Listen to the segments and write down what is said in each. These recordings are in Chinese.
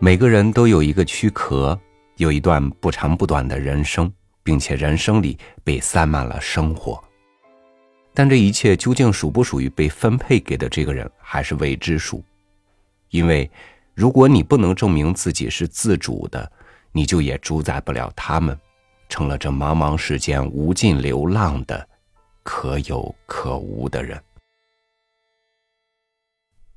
每个人都有一个躯壳，有一段不长不短的人生，并且人生里被塞满了生活。但这一切究竟属不属于被分配给的这个人，还是未知数。因为，如果你不能证明自己是自主的，你就也主宰不了他们，成了这茫茫世间无尽流浪的可有可无的人。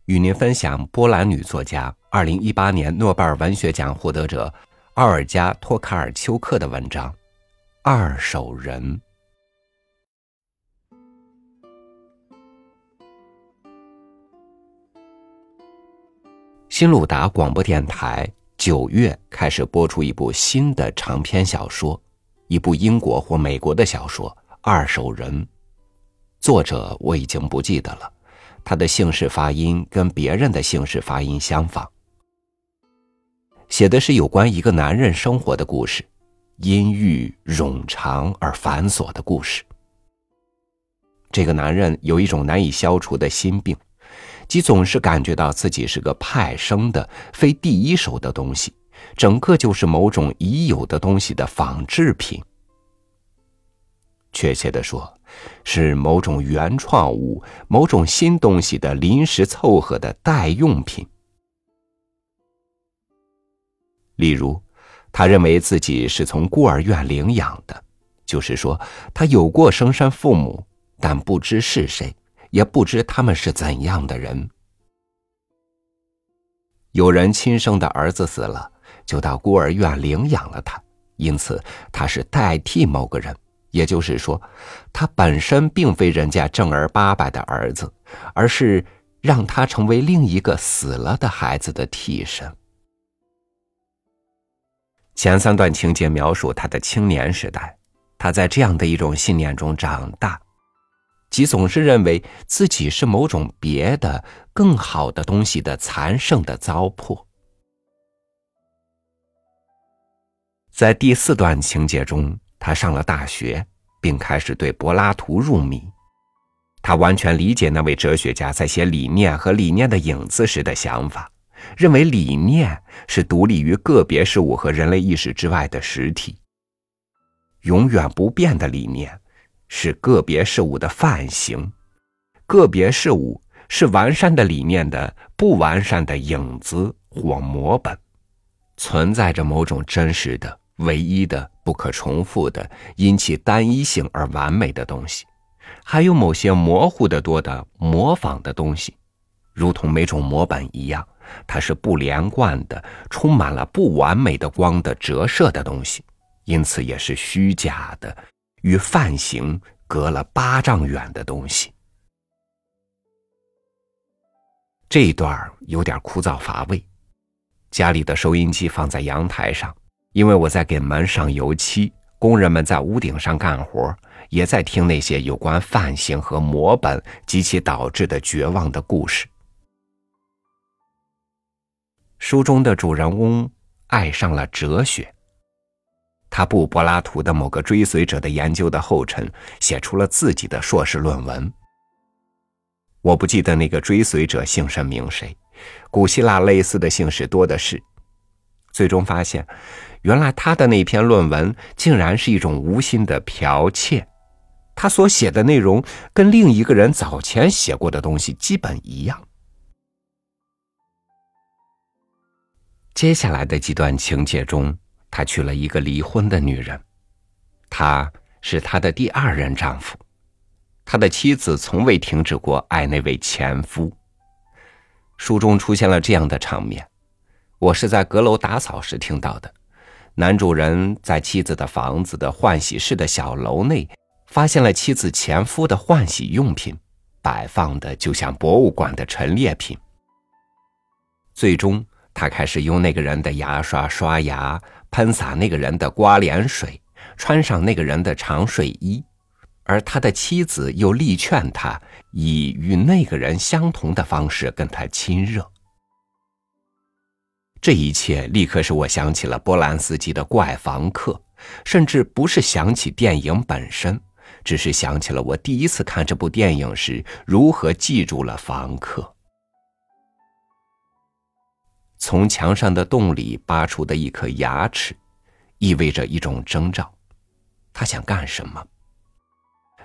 与您分享波兰女作家、二零一八年诺贝尔文学奖获得者奥尔加·托卡尔丘克的文章《二手人》。新鲁达广播电台九月开始播出一部新的长篇小说，一部英国或美国的小说《二手人》，作者我已经不记得了。他的姓氏发音跟别人的姓氏发音相仿。写的是有关一个男人生活的故事，阴郁冗长而繁琐的故事。这个男人有一种难以消除的心病，即总是感觉到自己是个派生的、非第一手的东西，整个就是某种已有的东西的仿制品。确切的说。是某种原创物、某种新东西的临时凑合的代用品。例如，他认为自己是从孤儿院领养的，就是说，他有过生身父母，但不知是谁，也不知他们是怎样的人。有人亲生的儿子死了，就到孤儿院领养了他，因此他是代替某个人。也就是说，他本身并非人家正儿八百的儿子，而是让他成为另一个死了的孩子的替身。前三段情节描述他的青年时代，他在这样的一种信念中长大，即总是认为自己是某种别的、更好的东西的残剩的糟粕。在第四段情节中。他上了大学，并开始对柏拉图入迷。他完全理解那位哲学家在写理念和理念的影子时的想法，认为理念是独立于个别事物和人类意识之外的实体。永远不变的理念是个别事物的范型，个别事物是完善的理念的不完善的影子或模本，存在着某种真实的。唯一的、不可重复的、因其单一性而完美的东西，还有某些模糊的多的模仿的东西，如同每种模板一样，它是不连贯的、充满了不完美的光的折射的东西，因此也是虚假的，与范型隔了八丈远的东西。这一段有点枯燥乏味，家里的收音机放在阳台上。因为我在给门上油漆，工人们在屋顶上干活，也在听那些有关范型和模本及其导致的绝望的故事。书中的主人翁爱上了哲学，他步柏拉图的某个追随者的研究的后尘，写出了自己的硕士论文。我不记得那个追随者姓甚名谁，古希腊类似的姓氏多的是。最终发现。原来他的那篇论文竟然是一种无心的剽窃，他所写的内容跟另一个人早前写过的东西基本一样。接下来的几段情节中，他娶了一个离婚的女人，他是他的第二任丈夫，他的妻子从未停止过爱那位前夫。书中出现了这样的场面，我是在阁楼打扫时听到的。男主人在妻子的房子的换洗室的小楼内，发现了妻子前夫的换洗用品，摆放的就像博物馆的陈列品。最终，他开始用那个人的牙刷刷牙，喷洒那个人的刮脸水，穿上那个人的长睡衣，而他的妻子又力劝他以与那个人相同的方式跟他亲热。这一切立刻使我想起了波兰斯基的《怪房客》，甚至不是想起电影本身，只是想起了我第一次看这部电影时如何记住了房客。从墙上的洞里拔出的一颗牙齿，意味着一种征兆。他想干什么？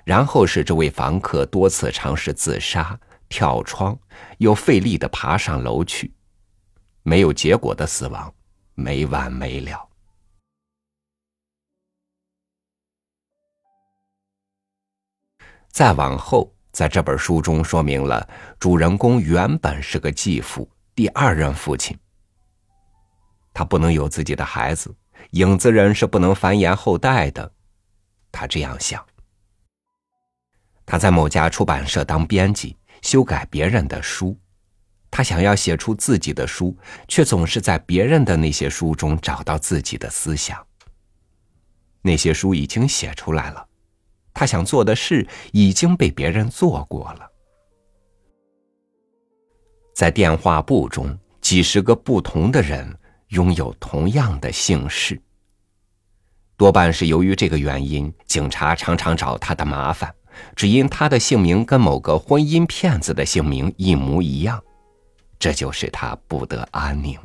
然后是这位房客多次尝试自杀、跳窗，又费力的爬上楼去，没有结果的死亡，没完没了。再往后，在这本书中说明了，主人公原本是个继父，第二任父亲。他不能有自己的孩子，影子人是不能繁衍后代的。他这样想。他在某家出版社当编辑，修改别人的书。他想要写出自己的书，却总是在别人的那些书中找到自己的思想。那些书已经写出来了。他想做的事已经被别人做过了。在电话簿中，几十个不同的人拥有同样的姓氏。多半是由于这个原因，警察常常找他的麻烦，只因他的姓名跟某个婚姻骗子的姓名一模一样，这就使他不得安宁。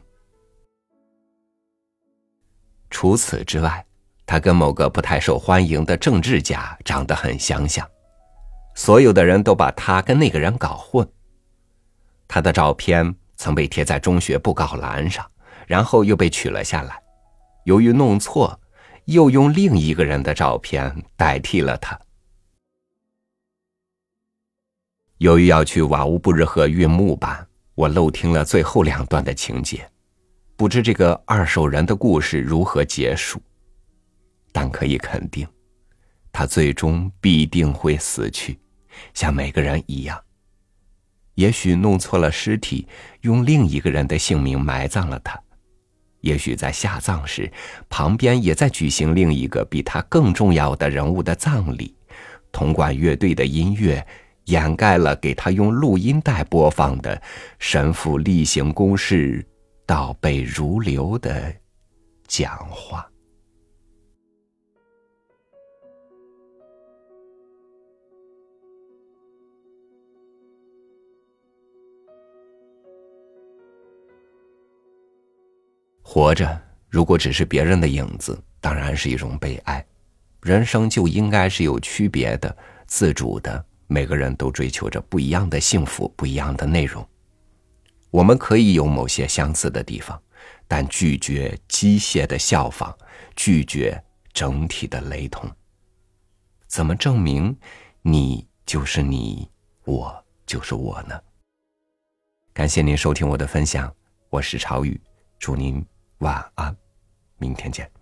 除此之外。他跟某个不太受欢迎的政治家长得很相像，所有的人都把他跟那个人搞混。他的照片曾被贴在中学布告栏上，然后又被取了下来。由于弄错，又用另一个人的照片代替了他。由于要去瓦乌布日河运木板，我漏听了最后两段的情节，不知这个二手人的故事如何结束。但可以肯定，他最终必定会死去，像每个人一样。也许弄错了尸体，用另一个人的姓名埋葬了他；也许在下葬时，旁边也在举行另一个比他更重要的人物的葬礼。铜管乐队的音乐掩盖了给他用录音带播放的神父例行公事、倒背如流的讲话。活着，如果只是别人的影子，当然是一种悲哀。人生就应该是有区别的、自主的。每个人都追求着不一样的幸福，不一样的内容。我们可以有某些相似的地方，但拒绝机械的效仿，拒绝整体的雷同。怎么证明你就是你，我就是我呢？感谢您收听我的分享，我是朝雨，祝您。晚安，明天见。